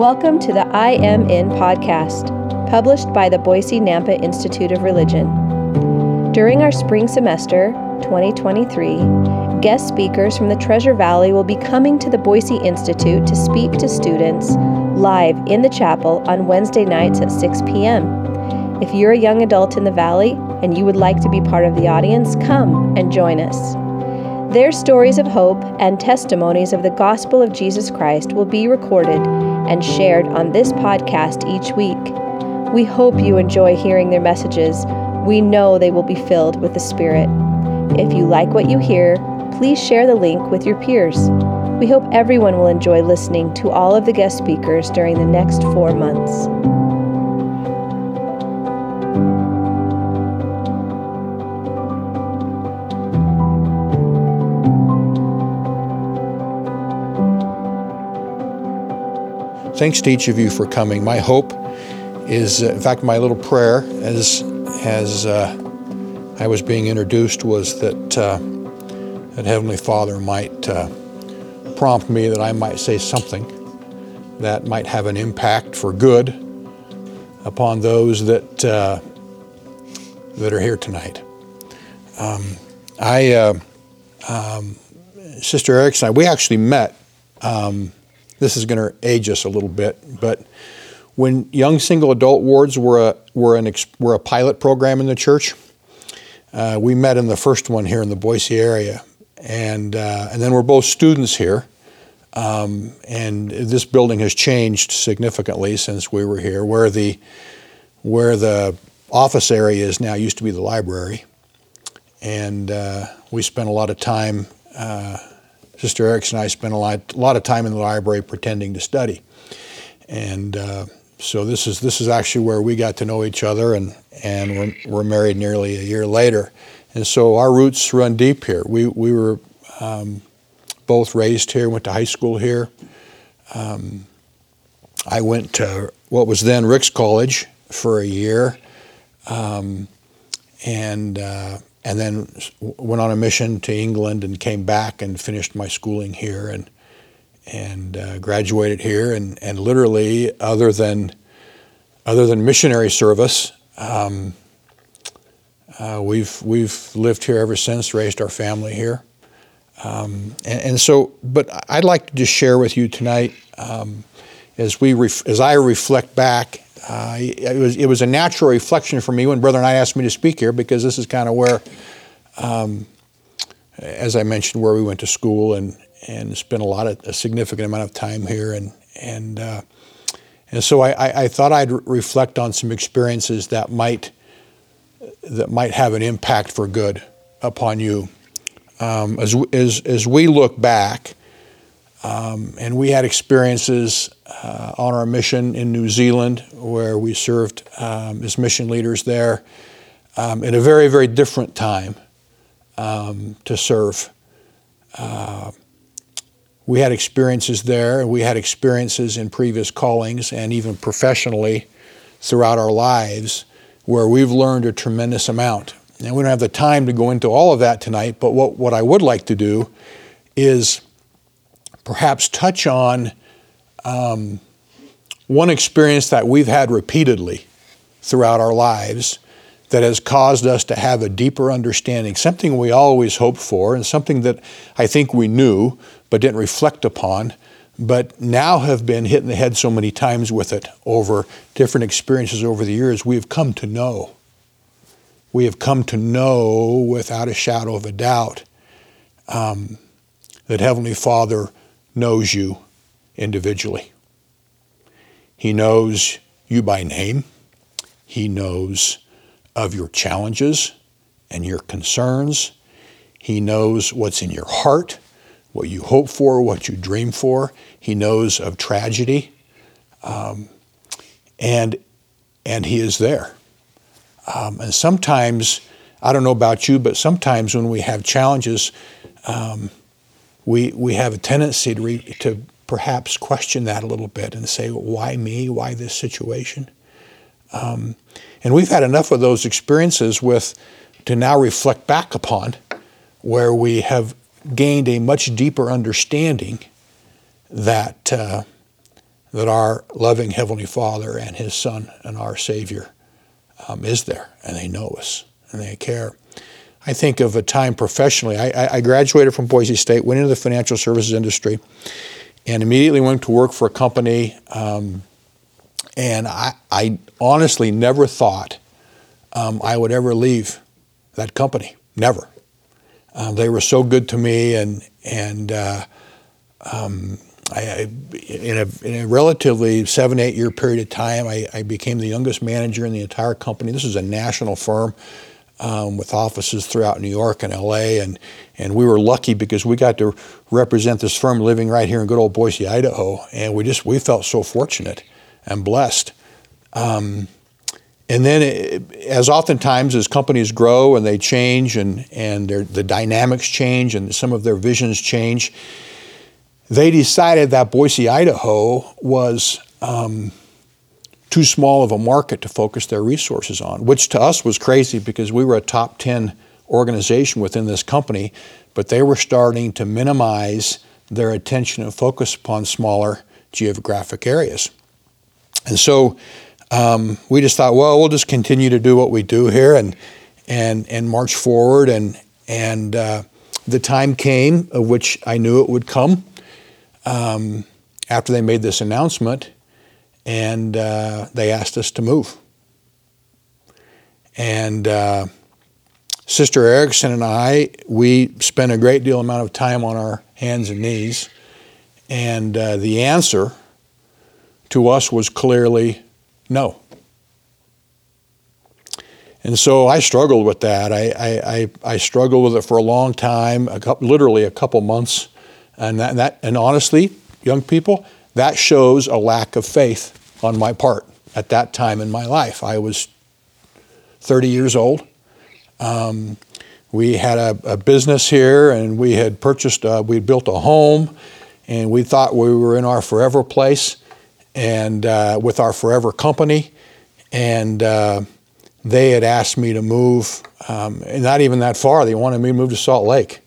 Welcome to the I Am In podcast, published by the Boise Nampa Institute of Religion. During our spring semester, 2023, guest speakers from the Treasure Valley will be coming to the Boise Institute to speak to students live in the chapel on Wednesday nights at 6 p.m. If you're a young adult in the Valley and you would like to be part of the audience, come and join us. Their stories of hope and testimonies of the gospel of Jesus Christ will be recorded and shared on this podcast each week. We hope you enjoy hearing their messages. We know they will be filled with the Spirit. If you like what you hear, please share the link with your peers. We hope everyone will enjoy listening to all of the guest speakers during the next four months. Thanks to each of you for coming. My hope is, uh, in fact, my little prayer as as uh, I was being introduced was that uh, that Heavenly Father might uh, prompt me that I might say something that might have an impact for good upon those that uh, that are here tonight. Um, I, uh, um, Sister Erickson, I we actually met. Um, this is going to age us a little bit, but when young single adult wards were a, were, an, were a pilot program in the church, uh, we met in the first one here in the Boise area. And, uh, and then we're both students here. Um, and this building has changed significantly since we were here, where the, where the office area is now used to be the library. And uh, we spent a lot of time uh, Sister Erickson and I spent a lot, a lot of time in the library pretending to study. And uh, so this is this is actually where we got to know each other, and and we're, we're married nearly a year later. And so our roots run deep here. We we were um, both raised here, went to high school here. Um, I went to what was then Ricks College for a year, um, and uh, and then went on a mission to England and came back and finished my schooling here and and uh, graduated here. And and literally other than other than missionary service um, uh, we've we've lived here ever since raised our family here. Um, and, and, so but I'd like to just share with you tonight um, as we ref- as I reflect back uh, it, was, it was a natural reflection for me when Brother and I asked me to speak here because this is kind of where, um, as I mentioned, where we went to school and, and spent a lot of a significant amount of time here. And, and, uh, and so I, I, thought I'd reflect on some experiences that might, that might have an impact for good upon you. Um, as, as, as we look back, um, and we had experiences uh, on our mission in New Zealand where we served um, as mission leaders there um, at a very, very different time um, to serve. Uh, we had experiences there, and we had experiences in previous callings and even professionally throughout our lives where we've learned a tremendous amount. And we don't have the time to go into all of that tonight, but what, what I would like to do is perhaps touch on um, one experience that we've had repeatedly throughout our lives that has caused us to have a deeper understanding, something we always hoped for, and something that I think we knew but didn't reflect upon, but now have been hit in the head so many times with it over different experiences over the years, we have come to know. We have come to know without a shadow of a doubt um, that Heavenly Father knows you individually. He knows you by name. He knows of your challenges and your concerns. He knows what's in your heart, what you hope for, what you dream for. He knows of tragedy. Um, and, and He is there. Um, and sometimes, I don't know about you, but sometimes when we have challenges, um, we, we have a tendency to, re, to perhaps question that a little bit and say, why me? Why this situation? Um, and we've had enough of those experiences with to now reflect back upon where we have gained a much deeper understanding that uh, that our loving Heavenly Father and His Son and our Savior um, is there, and they know us and they care. I think of a time professionally. I, I graduated from Boise State, went into the financial services industry, and immediately went to work for a company. Um, and I, I, honestly never thought um, I would ever leave that company. Never. Um, they were so good to me, and and uh, um, I, I, in, a, in a relatively seven eight year period of time, I, I, became the youngest manager in the entire company. This is a national firm um, with offices throughout New York and L.A. and and we were lucky because we got to represent this firm living right here in good old Boise, Idaho, and we just we felt so fortunate and blessed. Um, and then, it, as oftentimes as companies grow and they change and and the dynamics change and some of their visions change, they decided that Boise, Idaho was um, too small of a market to focus their resources on, which to us was crazy because we were a top 10 organization within this company, but they were starting to minimize their attention and focus upon smaller geographic areas. And so um, we just thought, well, we'll just continue to do what we do here and and and march forward. And and uh, the time came of which I knew it would come um, after they made this announcement, and uh, they asked us to move. And uh, Sister Erickson and I, we spent a great deal amount of time on our hands and knees, and uh, the answer to us was clearly no. And so I struggled with that. I, I, I, struggled with it for a long time, a couple, literally a couple months. And, that, and, that, and honestly, young people, that shows a lack of faith on my part at that time in my life. I was 30 years old. Um, we had a, a, business here and we had purchased, uh, we built a home and we thought we were in our forever place and uh, with our forever company. And uh, they had asked me to move, um, not even that far. They wanted me to move to Salt Lake.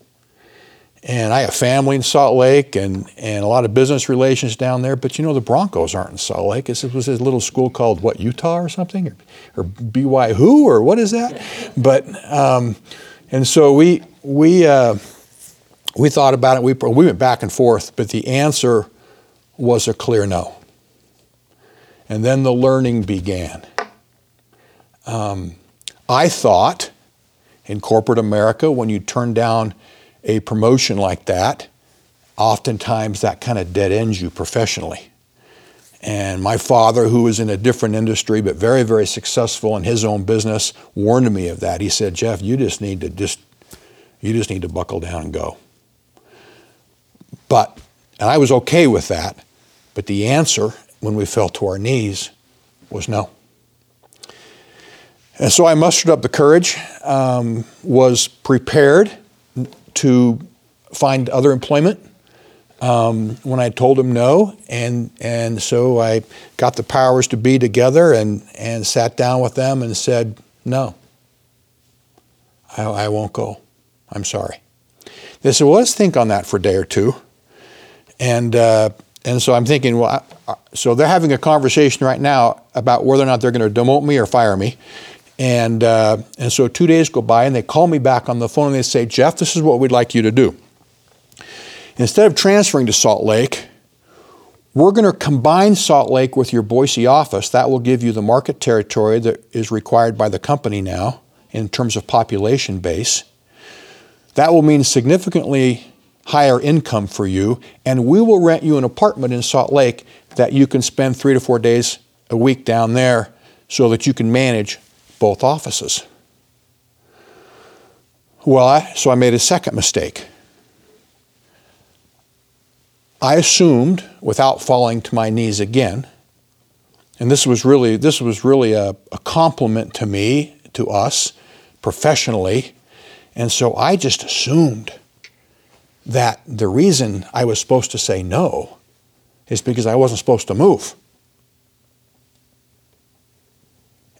And I have family in Salt Lake and, and a lot of business relations down there. But you know, the Broncos aren't in Salt Lake. This was a little school called what, Utah or something? Or, or BY who? Or what is that? But, um, and so we, we, uh, we thought about it. We, we went back and forth, but the answer was a clear no. And then the learning began. Um, I thought in corporate America, when you turn down a promotion like that, oftentimes that kind of dead ends you professionally. And my father, who was in a different industry but very, very successful in his own business, warned me of that. He said, "Jeff, you just need to just you just need to buckle down and go." But and I was okay with that, but the answer when we fell to our knees was no. And so I mustered up the courage, um, was prepared to find other employment um, when I told him no. And, and so I got the powers to be together and, and sat down with them and said, no, I, I won't go. I'm sorry. They said, well, let's think on that for a day or two. And, uh, and so I'm thinking, well, I, so they're having a conversation right now about whether or not they're going to demote me or fire me. And, uh, and so two days go by and they call me back on the phone and they say, Jeff, this is what we'd like you to do. Instead of transferring to Salt Lake, we're going to combine Salt Lake with your Boise office. That will give you the market territory that is required by the company now in terms of population base. That will mean significantly higher income for you, and we will rent you an apartment in Salt Lake that you can spend three to four days a week down there so that you can manage both offices. Well, I, so I made a second mistake. I assumed, without falling to my knees again, and this was really this was really a, a compliment to me, to us, professionally, and so I just assumed that the reason I was supposed to say no is because I wasn't supposed to move.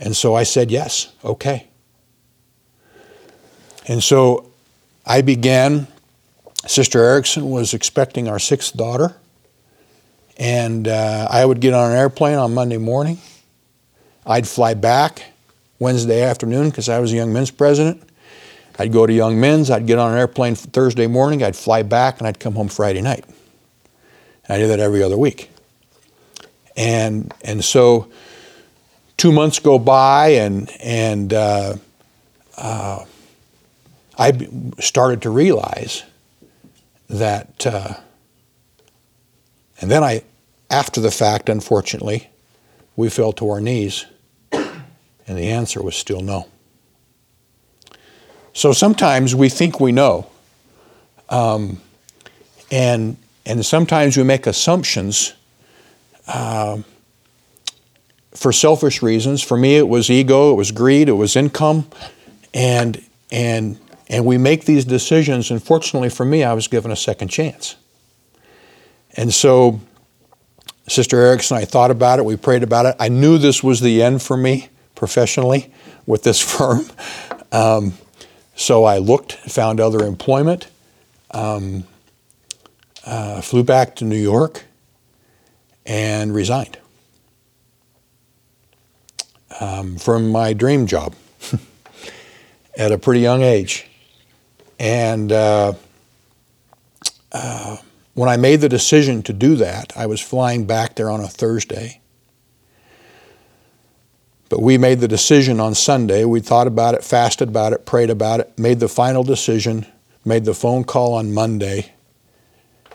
And so I said, yes, okay. And so I began, Sister Erickson was expecting our sixth daughter. And uh, I would get on an airplane on Monday morning. I'd fly back Wednesday afternoon because I was a young men's president. I'd go to young men's. I'd get on an airplane Thursday morning. I'd fly back and I'd come home Friday night. I did that every other week. And, and so two months go by and, and uh, uh, I started to realize that, uh, and then I, after the fact, unfortunately, we fell to our knees, and the answer was still no. So sometimes we think we know, um, and and sometimes we make assumptions uh, for selfish reasons. For me, it was ego, it was greed, it was income, and and and we make these decisions. And fortunately for me, I was given a second chance. And so, Sister Erickson, I thought about it. We prayed about it. I knew this was the end for me professionally with this firm. Um, so I looked, found other employment, um, uh, flew back to New York, and resigned um, from my dream job at a pretty young age. And uh, uh, when I made the decision to do that, I was flying back there on a Thursday. But we made the decision on Sunday. We thought about it, fasted about it, prayed about it, made the final decision, made the phone call on Monday.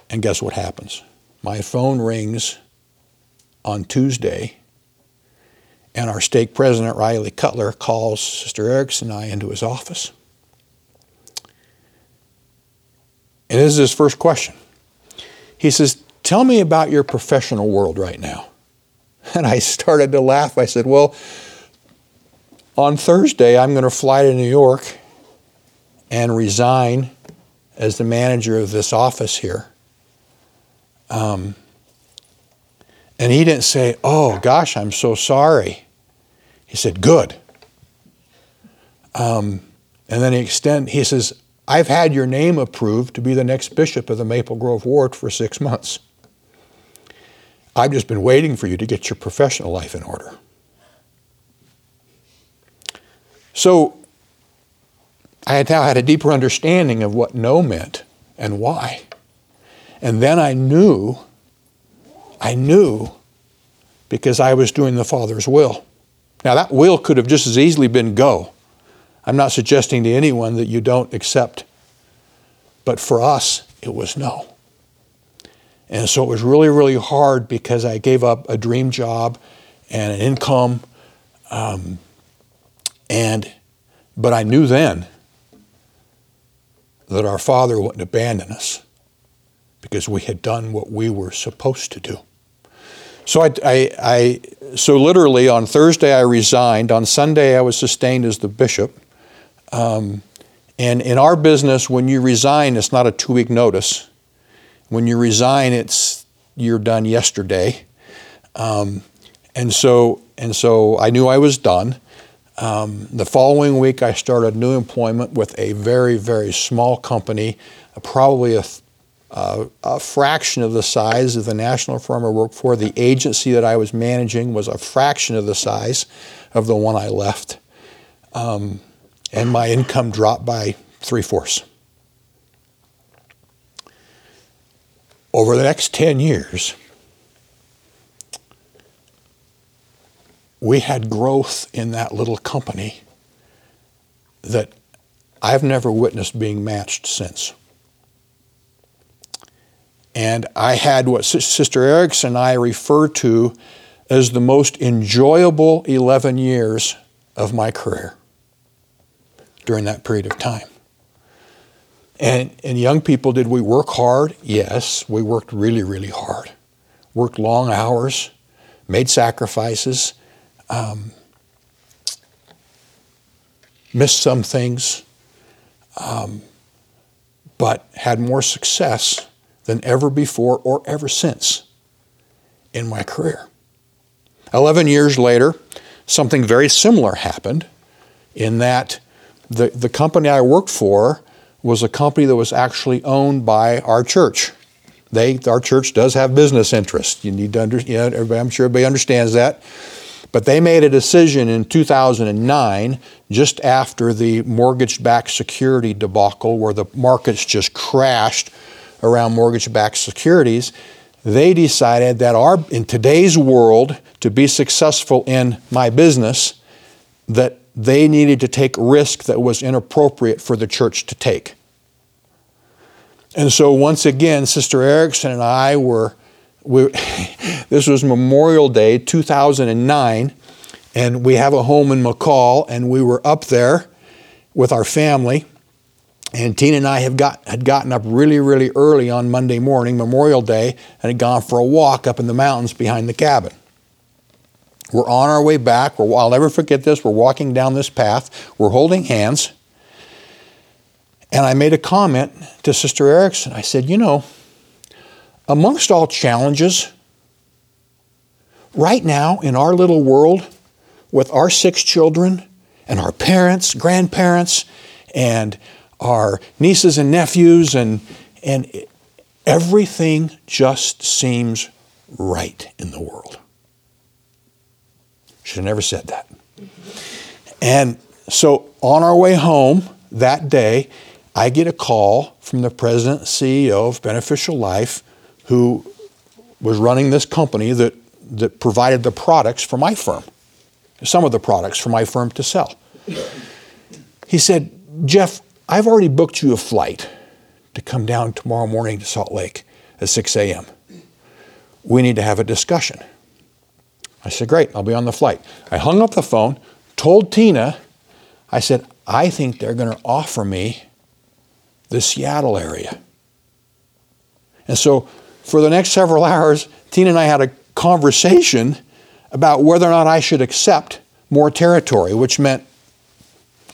And guess what happens? My phone rings on Tuesday, and our stake president, Riley Cutler, calls Sister Erickson and I into his office. And this is his first question. He says, Tell me about your professional world right now. And I started to laugh. I said, Well, on Thursday, I'm going to fly to New York and resign as the manager of this office here. Um, and he didn't say, Oh, gosh, I'm so sorry. He said, Good. Um, and then he extend. He says, I've had your name approved to be the next bishop of the Maple Grove Ward for six months. I've just been waiting for you to get your professional life in order. So I had now had a deeper understanding of what no meant and why. And then I knew, I knew because I was doing the Father's will. Now, that will could have just as easily been go. I'm not suggesting to anyone that you don't accept, but for us, it was no. And so it was really, really hard because I gave up a dream job and an income. Um, and, but I knew then that our Father wouldn't abandon us because we had done what we were supposed to do. So I, I, I, so literally on Thursday I resigned. On Sunday I was sustained as the bishop. Um, and in our business, when you resign, it's not a two week notice. When you resign, it's you're done yesterday. Um, and so and so I knew I was done. Um, the following week, I started new employment with a very very small company, probably a, uh, a fraction of the size of the national firm I worked for. The agency that I was managing was a fraction of the size of the one I left. Um, and my income dropped by three fourths. Over the next 10 years, we had growth in that little company that I've never witnessed being matched since. And I had what Sister Erickson and I refer to as the most enjoyable 11 years of my career during that period of time. And, and young people, did we work hard? Yes, we worked really, really hard. Worked long hours, made sacrifices, um, missed some things, um, but had more success than ever before or ever since in my career. 11 years later, something very similar happened in that the, the company I worked for was a company that was actually owned by our church. they our church does have business interests. You need to understand. You know, I'm sure everybody understands that. But they made a decision in 2009, just after the mortgage backed security debacle, where the markets just crashed around mortgage backed securities. They decided that our, in today's world, to be successful in my business, that they needed to take risk that was inappropriate for the church to take. And so, once again, Sister Erickson and I were we, this was Memorial Day 2009, and we have a home in McCall, and we were up there with our family. And Tina and I have got, had gotten up really, really early on Monday morning, Memorial Day, and had gone for a walk up in the mountains behind the cabin. We're on our way back. We're, I'll never forget this. We're walking down this path. We're holding hands. And I made a comment to Sister Erickson. I said, You know, amongst all challenges, right now in our little world, with our six children and our parents, grandparents, and our nieces and nephews, and, and everything just seems right in the world. Should have never said that. And so on our way home that day, I get a call from the president CEO of Beneficial Life who was running this company that, that provided the products for my firm, some of the products for my firm to sell. He said, Jeff, I've already booked you a flight to come down tomorrow morning to Salt Lake at 6 a.m. We need to have a discussion. I said, Great, I'll be on the flight. I hung up the phone, told Tina, I said, I think they're going to offer me the Seattle area. And so for the next several hours, Tina and I had a conversation about whether or not I should accept more territory, which meant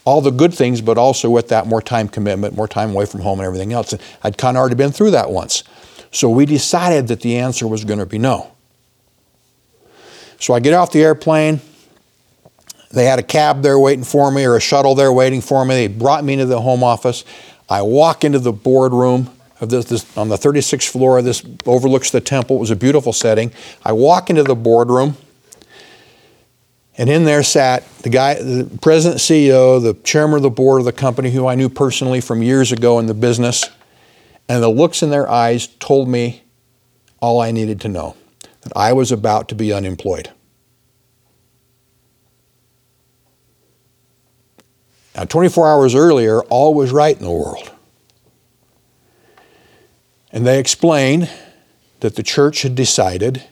all the good things, but also with that more time commitment, more time away from home, and everything else. And I'd kind of already been through that once. So we decided that the answer was going to be no. So I get off the airplane. They had a cab there waiting for me or a shuttle there waiting for me. They brought me into the home office. I walk into the boardroom of this, this, on the 36th floor. This overlooks the temple. It was a beautiful setting. I walk into the boardroom, and in there sat the guy, the president, CEO, the chairman of the board of the company, who I knew personally from years ago in the business. And the looks in their eyes told me all I needed to know that I was about to be unemployed. Now, 24 hours earlier, all was right in the world. And they explained that the church had decided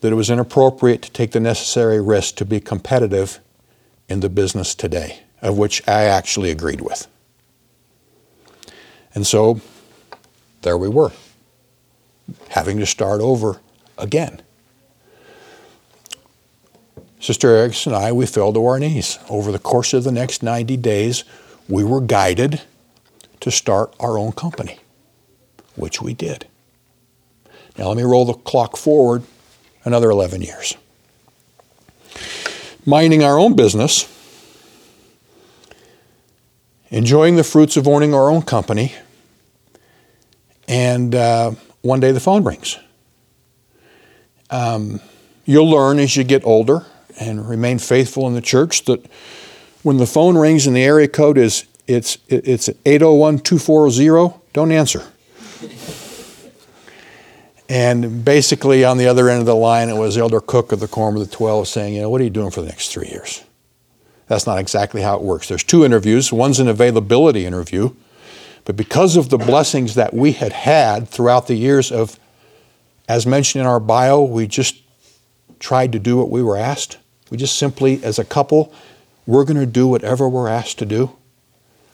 that it was inappropriate to take the necessary risk to be competitive in the business today, of which I actually agreed with. And so there we were, having to start over again. Sister Erickson and I, we fell to our knees. Over the course of the next 90 days, we were guided to start our own company which we did. Now, let me roll the clock forward another 11 years. Minding our own business, enjoying the fruits of owning our own company, and uh, one day the phone rings. Um, you'll learn as you get older and remain faithful in the church that when the phone rings and the area code is it's it's 801 240, don't answer. And basically, on the other end of the line, it was Elder Cook of the Quorum of the Twelve saying, You know, what are you doing for the next three years? That's not exactly how it works. There's two interviews one's an availability interview, but because of the blessings that we had had throughout the years of, as mentioned in our bio, we just tried to do what we were asked. We just simply, as a couple, we're going to do whatever we're asked to do.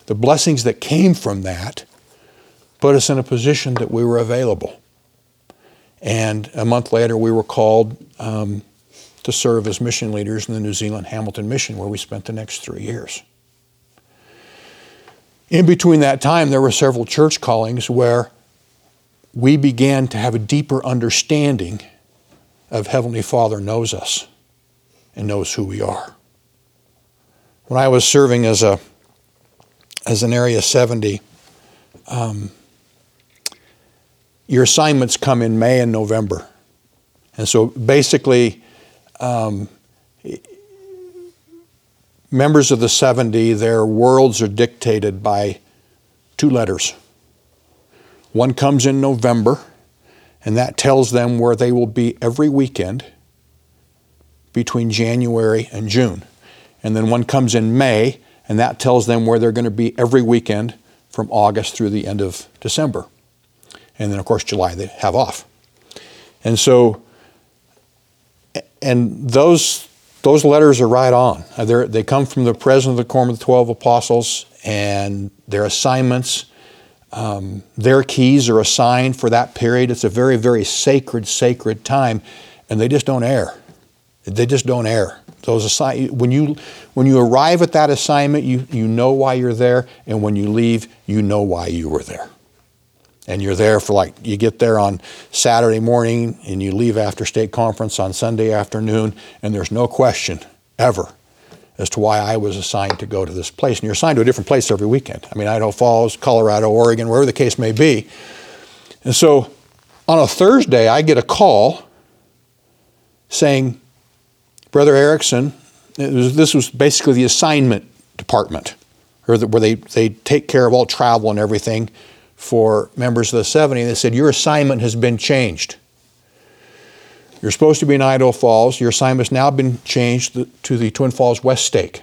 The blessings that came from that put us in a position that we were available. And a month later, we were called um, to serve as mission leaders in the New Zealand Hamilton Mission, where we spent the next three years. In between that time, there were several church callings where we began to have a deeper understanding of Heavenly Father knows us and knows who we are. When I was serving as a as an Area 70, um, your assignments come in May and November. And so basically, um, members of the 70, their worlds are dictated by two letters. One comes in November, and that tells them where they will be every weekend between January and June. And then one comes in May, and that tells them where they're going to be every weekend from August through the end of December. And then, of course, July they have off. And so, and those those letters are right on. They're, they come from the president of the Quorum of the Twelve Apostles, and their assignments, um, their keys are assigned for that period. It's a very, very sacred, sacred time, and they just don't err. They just don't err. Those assi- when you when you arrive at that assignment, you you know why you're there, and when you leave, you know why you were there and you're there for like you get there on Saturday morning and you leave after stake conference on Sunday afternoon, and there's no question ever as to why I was assigned to go to this place. And you're assigned to a different place every weekend. I mean, Idaho Falls, Colorado, Oregon, wherever the case may be. And so on a Thursday, I get a call saying, Brother Erickson, was, this was basically the assignment department, or where they, they take care of all travel and everything for members of the 70. They said, Your assignment has been changed. You're supposed to be in Idaho Falls. Your assignment has now been changed to the Twin Falls West Stake.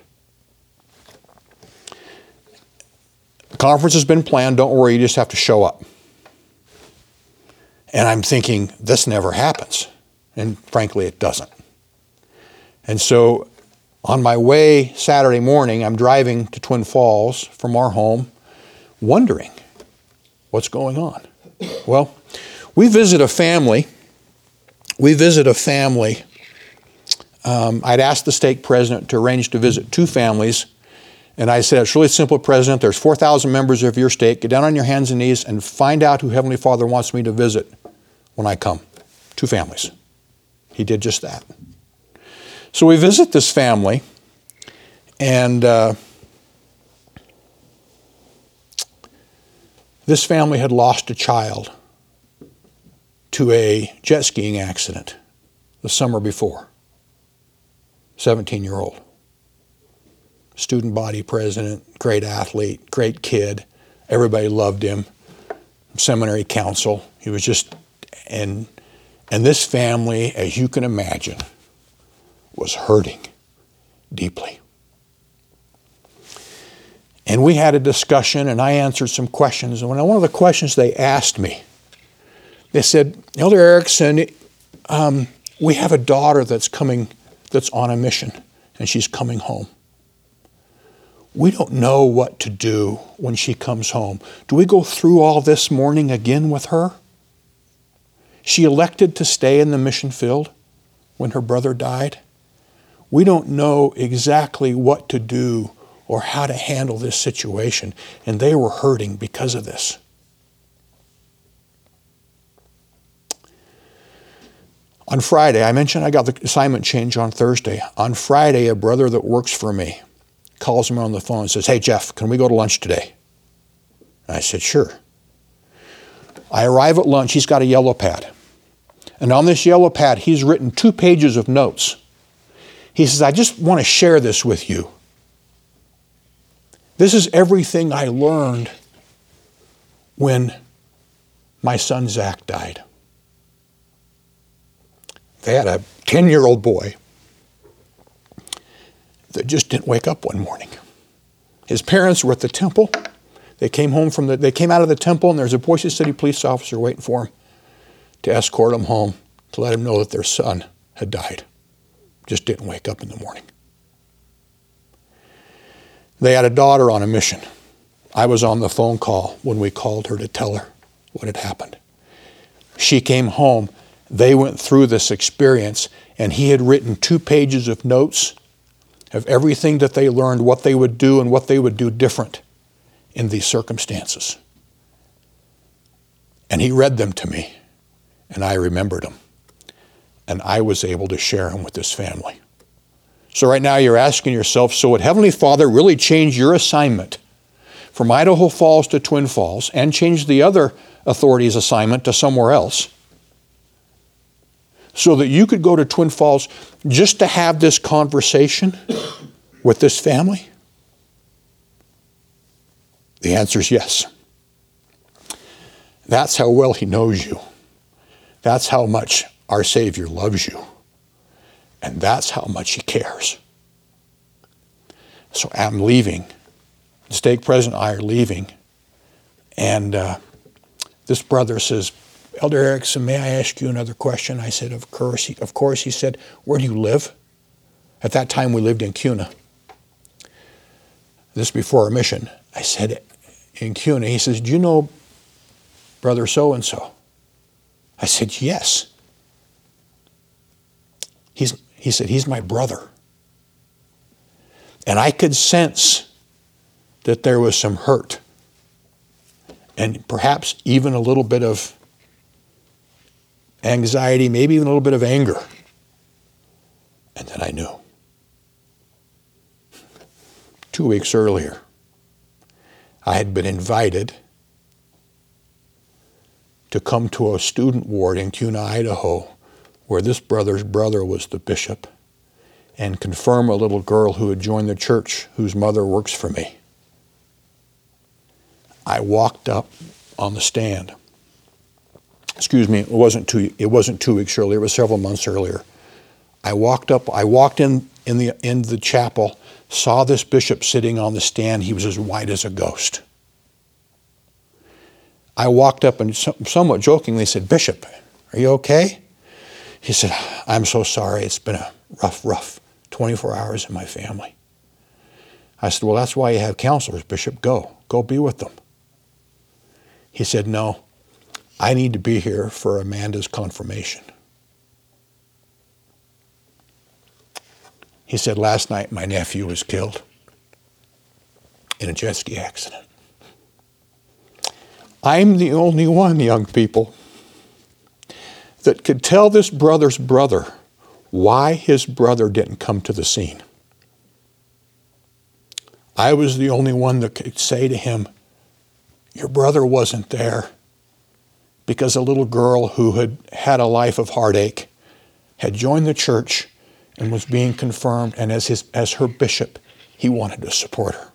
The conference has been planned. Don't worry, you just have to show up. And I'm thinking, this never happens. And frankly, it doesn't. And so on my way Saturday morning, I'm driving to Twin Falls from our home, wondering what's going on? Well, we visit a family. We visit a family. Um, I'd asked the stake president to arrange to visit two families. And I said, it's really simple, President. There's 4,000 members of your stake. Get down on your hands and knees and find out who Heavenly Father wants me to visit when I come. Two families. He did just that. So we visit this family, and uh, This family had lost a child to a jet skiing accident the summer before. 17 year old. Student body president, great athlete, great kid. Everybody loved him. Seminary council. He was just, and, and this family, as you can imagine, was hurting deeply. And we had a discussion, and I answered some questions. And one of the questions they asked me, they said, Elder Erickson, um, we have a daughter that's coming, that's on a mission, and she's coming home. We don't know what to do when she comes home. Do we go through all this mourning again with her? She elected to stay in the mission field when her brother died. We don't know exactly what to do or how to handle this situation, and they were hurting because of this. On Friday, I mentioned I got the assignment change on Thursday. On Friday, a brother that works for me calls me on the phone and says, Hey, Jeff, can we go to lunch today? And I said, Sure. I arrive at lunch, he's got a yellow pad. And on this yellow pad, he's written two pages of notes. He says, I just want to share this with you. This is everything I learned when my son Zach died. They had a 10 year old boy that just didn't wake up one morning. His parents were at the temple. They came home from the, they came out of the temple and there's a Boise City police officer waiting for him to escort him home to let him know that their son had died. Just didn't wake up in the morning. They had a daughter on a mission. I was on the phone call when we called her to tell her what had happened. She came home. They went through this experience, and he had written two pages of notes of everything that they learned, what they would do, and what they would do different in these circumstances. And he read them to me, and I remembered them. And I was able to share them with this family. So, right now, you're asking yourself so, would Heavenly Father really change your assignment from Idaho Falls to Twin Falls and change the other authority's assignment to somewhere else so that you could go to Twin Falls just to have this conversation with this family? The answer is yes. That's how well He knows you. That's how much our Savior loves you. And that's how much He cares. So I'm leaving. The stake president and I are leaving. And uh, this brother says, Elder Erickson, may I ask you another question? I said, Of course. He, of course. He said, Where do you live? At that time, we lived in Kuna. This before our mission. I said, In Kuna. He says, Do you know Brother so and so? I said, Yes. He's, he said, He's my brother. And I could sense that there was some hurt and perhaps even a little bit of anxiety, maybe even a little bit of anger. And then I knew. Two weeks earlier, I had been invited to come to a student ward in Kuna, Idaho, where this brother's brother was the bishop, and confirm a little girl who had joined the church whose mother works for me. I walked up on the stand excuse me, it wasn't two, it wasn't two weeks earlier, it was several months earlier. I walked up, I walked in, in the, in the chapel, saw this bishop sitting on the stand. He was as white as a ghost. I walked up and somewhat jokingly said, Bishop, are you okay? He said, I'm so sorry. It's been a rough, rough 24 hours in my family. I said, Well, that's why you have counselors, Bishop. Go. Go be with them. He said, No, I need to be here for Amanda's confirmation. He said, Last night my nephew was killed in a jet ski accident. I'm the only one, young people, that could tell this brother's brother why his brother didn't come to the scene. I was the only one that could say to him, Your brother wasn't there because a little girl who had had a life of heartache had joined the church and was being confirmed, and as, his, as her bishop, he wanted to support her.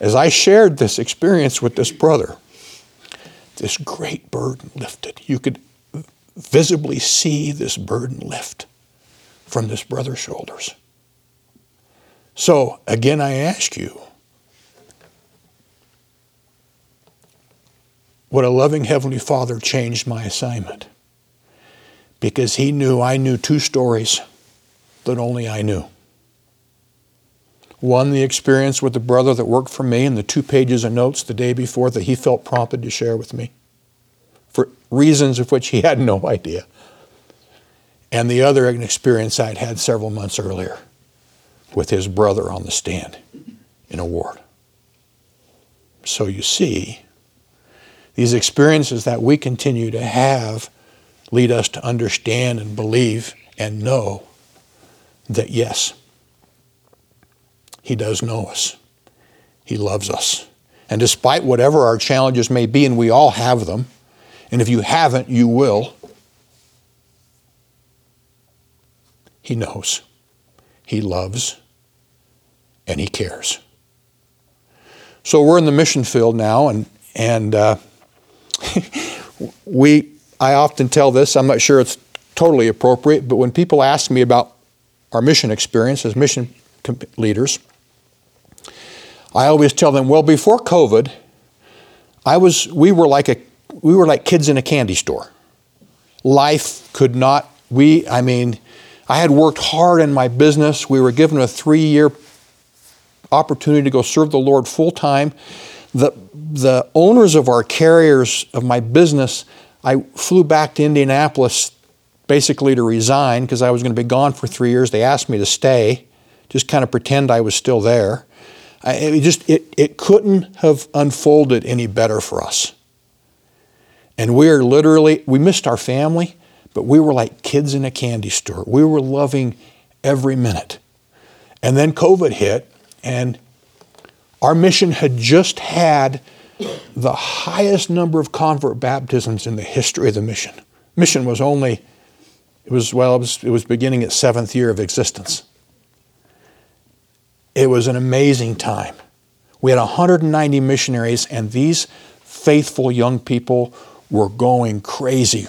As I shared this experience with this brother, this great burden lifted. You could visibly see this burden lift from this brother's shoulders. So, again, I ask you, What a loving Heavenly Father changed my assignment because He knew I knew two stories that only I knew. One, the experience with the brother that worked for me and the two pages of notes the day before that he felt prompted to share with me for reasons of which he had no idea. And the other, an experience I'd had several months earlier with his brother on the stand in a ward. So you see, these experiences that we continue to have lead us to understand and believe and know that yes, He does know us. He loves us. And despite whatever our challenges may be, and we all have them, and if you haven't, you will, He knows, He loves, and He cares. So we're in the mission field now, and, and uh, we, I often tell this, I'm not sure it's totally appropriate, but when people ask me about our mission experience as mission leaders, I always tell them, well, before COVID, I was, we were like a, we were like kids in a candy store. Life could not, we, I mean, I had worked hard in my business. We were given a three year opportunity to go serve the Lord full time the, the owners of our carriers of my business, I flew back to Indianapolis basically to resign because I was going to be gone for three years. They asked me to stay, just kind of pretend I was still there. I, it just it, it couldn't have unfolded any better for us. And we are literally we missed our family, but we were like kids in a candy store. We were loving every minute. And then COVID hit, and Our mission had just had the highest number of convert baptisms in the history of the mission. Mission was only, it was, well, it was, it was beginning its seventh year of existence. It was an amazing time. We had 190 missionaries, and these faithful young people were going crazy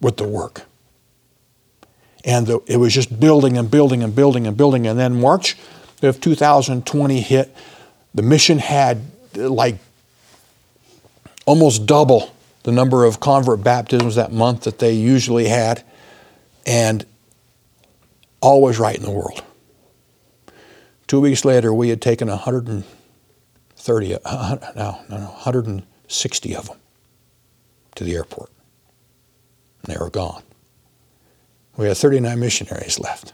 with the work. And the, it was just building and building and building and building. And then March of 2020 hit, the mission had like almost double the number of convert baptisms that month that they usually had, and all was right in the world. Two weeks later, we had taken 130, uh, no, no, no, 160 of them to the airport. And they were gone. We had 39 missionaries left.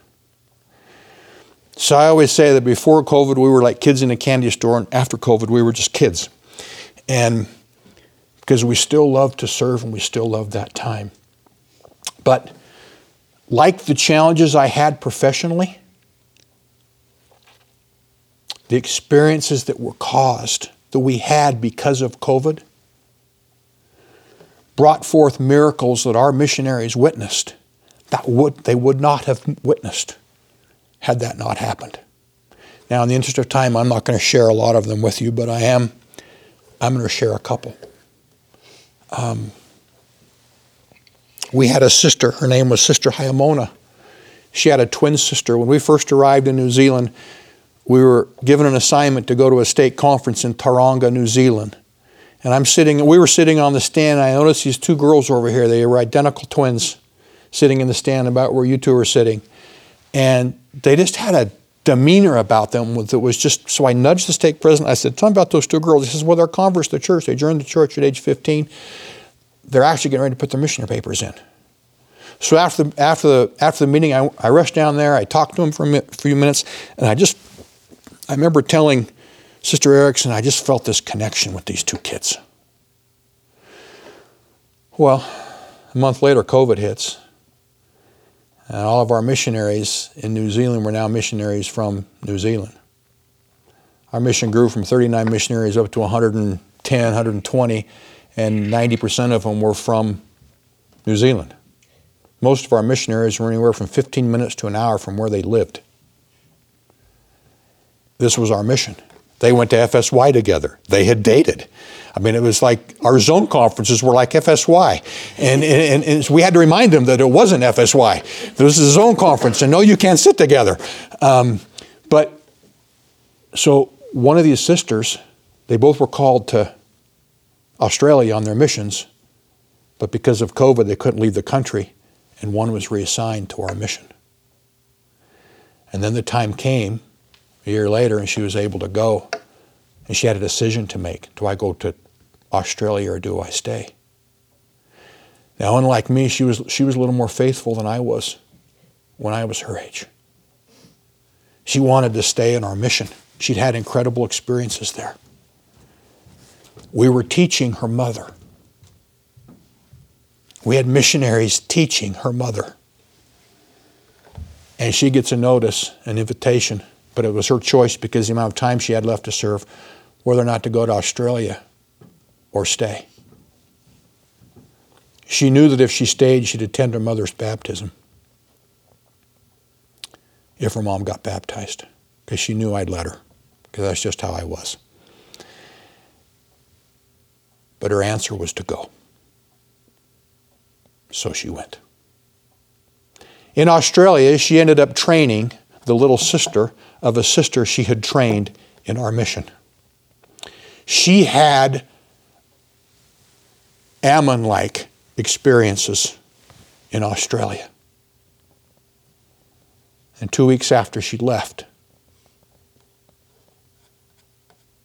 So I always say that before COVID, we were like kids in a candy store, and after COVID, we were just kids. And because we still love to serve and we still love that time. But like the challenges I had professionally, the experiences that were caused, that we had because of COVID, brought forth miracles that our missionaries witnessed that would, they would not have witnessed had that not happened. Now, in the interest of time, I'm not going to share a lot of them with you, but I am. I'm going to share a couple. Um, we had a sister. Her name was Sister Hyamona. She had a twin sister. When we first arrived in New Zealand, we were given an assignment to go to a stake conference in Tauranga, New Zealand. And I'm sitting, we were sitting on the stand, and I noticed these two girls over here. They were identical twins sitting in the stand about where you two are sitting. And they just had a demeanor about them that was just, so I nudged the stake president. I said, tell me about those two girls. He says, well, they're converts to the church. They joined the church at age 15. They're actually getting ready to put their missionary papers in. So after the, after the, after the meeting, I, I rushed down there. I talked to them for a few minutes, and I just, I remember telling Sister Erickson, I just felt this connection with these two kids. Well, a month later, COVID hits. And all of our missionaries in New Zealand were now missionaries from New Zealand. Our mission grew from 39 missionaries up to 110, 120, and 90% of them were from New Zealand. Most of our missionaries were anywhere from 15 minutes to an hour from where they lived. This was our mission. They went to FSY together. They had dated. I mean, it was like our zone conferences were like FSY. And, and, and we had to remind them that it wasn't FSY. This is a zone conference, and no, you can't sit together. Um, but so one of these sisters, they both were called to Australia on their missions, but because of COVID, they couldn't leave the country, and one was reassigned to our mission. And then the time came a year later, and she was able to go. And she had a decision to make. Do I go to Australia or do I stay? Now, unlike me, she was, she was a little more faithful than I was when I was her age. She wanted to stay in our mission. She'd had incredible experiences there. We were teaching her mother. We had missionaries teaching her mother. And she gets a notice, an invitation, but it was her choice because the amount of time she had left to serve, whether or not to go to Australia or stay. She knew that if she stayed, she'd attend her mother's baptism if her mom got baptized, because she knew I'd let her, because that's just how I was. But her answer was to go. So she went. In Australia, she ended up training the little sister of a sister she had trained in our mission. She had Ammon like experiences in Australia. And two weeks after she left,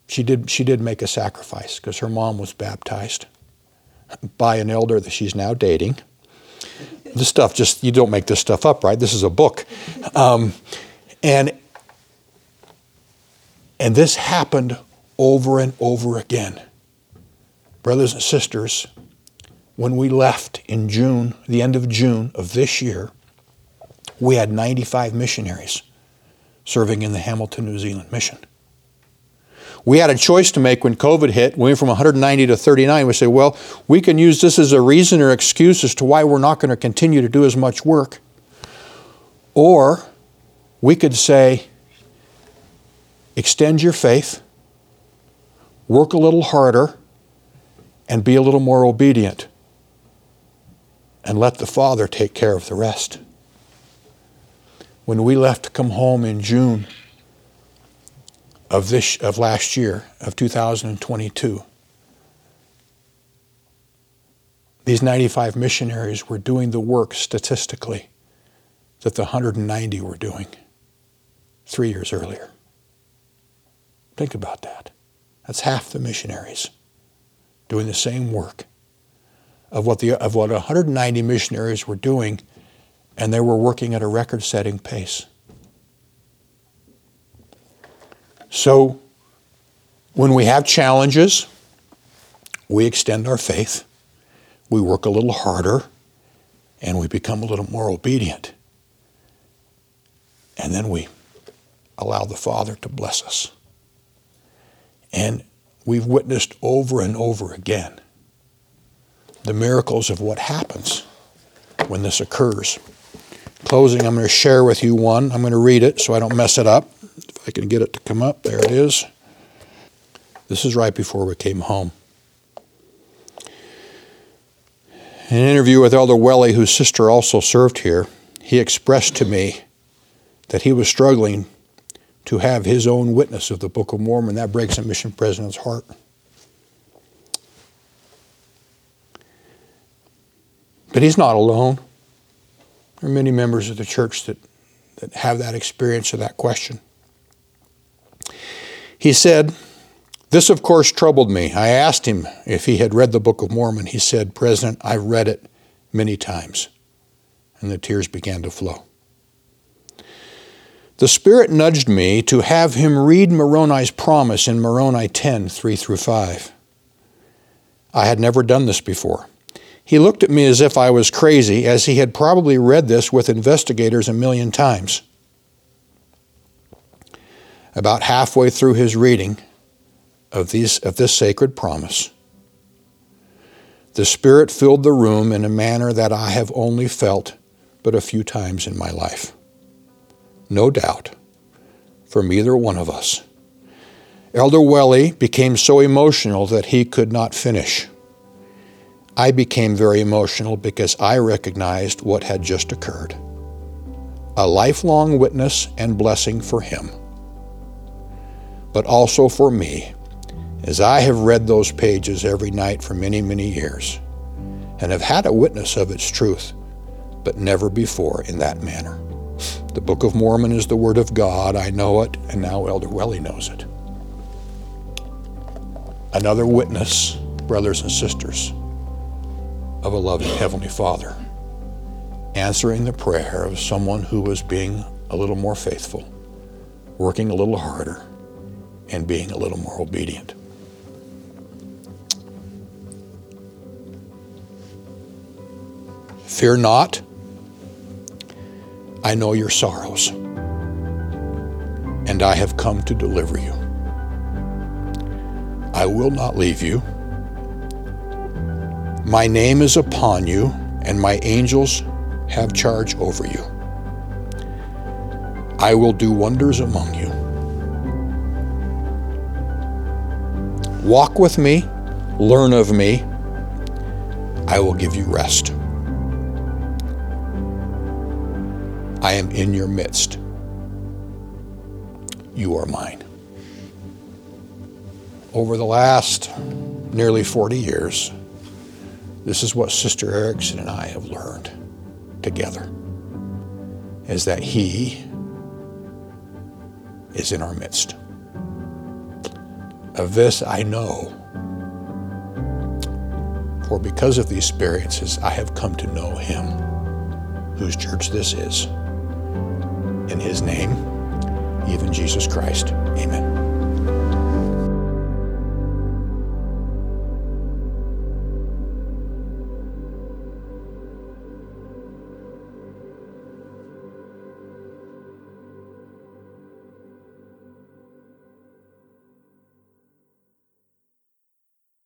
she did, she did make a sacrifice because her mom was baptized by an elder that she's now dating. This stuff just, you don't make this stuff up, right? This is a book. Um, and, and this happened over and over again. Brothers and sisters, when we left in June, the end of June of this year, we had 95 missionaries serving in the Hamilton, New Zealand mission. We had a choice to make when COVID hit. We went from 190 to 39. We said, well, we can use this as a reason or excuse as to why we're not going to continue to do as much work. Or we could say, extend your faith, work a little harder, and be a little more obedient, and let the Father take care of the rest. When we left to come home in June, of this of last year of 2022 these 95 missionaries were doing the work statistically that the 190 were doing 3 years earlier think about that that's half the missionaries doing the same work of what the of what 190 missionaries were doing and they were working at a record setting pace So when we have challenges, we extend our faith, we work a little harder, and we become a little more obedient. And then we allow the Father to bless us. And we've witnessed over and over again the miracles of what happens when this occurs. Closing, I'm going to share with you one. I'm going to read it so I don't mess it up. If I can get it to come up. There it is. This is right before we came home. In an interview with Elder Welly, whose sister also served here, he expressed to me that he was struggling to have his own witness of the Book of Mormon. That breaks a mission president's heart. But he's not alone. There are many members of the church that, that have that experience of that question. He said, This, of course, troubled me. I asked him if he had read the Book of Mormon. He said, President, I've read it many times. And the tears began to flow. The Spirit nudged me to have him read Moroni's promise in Moroni 10 3 through 5. I had never done this before. He looked at me as if I was crazy, as he had probably read this with investigators a million times. About halfway through his reading of, these, of this sacred promise, the Spirit filled the room in a manner that I have only felt but a few times in my life. No doubt, from either one of us. Elder Welly became so emotional that he could not finish. I became very emotional because I recognized what had just occurred a lifelong witness and blessing for him but also for me, as I have read those pages every night for many, many years, and have had a witness of its truth, but never before in that manner. The Book of Mormon is the Word of God. I know it, and now Elder Welly knows it. Another witness, brothers and sisters, of a loving Heavenly Father, answering the prayer of someone who was being a little more faithful, working a little harder, and being a little more obedient. Fear not, I know your sorrows, and I have come to deliver you. I will not leave you. My name is upon you, and my angels have charge over you. I will do wonders among you. Walk with me, learn of me. I will give you rest. I am in your midst. You are mine. Over the last nearly 40 years, this is what Sister Erickson and I have learned together is that He is in our midst. Of this I know. For because of these experiences, I have come to know him, whose church this is. In his name, even Jesus Christ. Amen.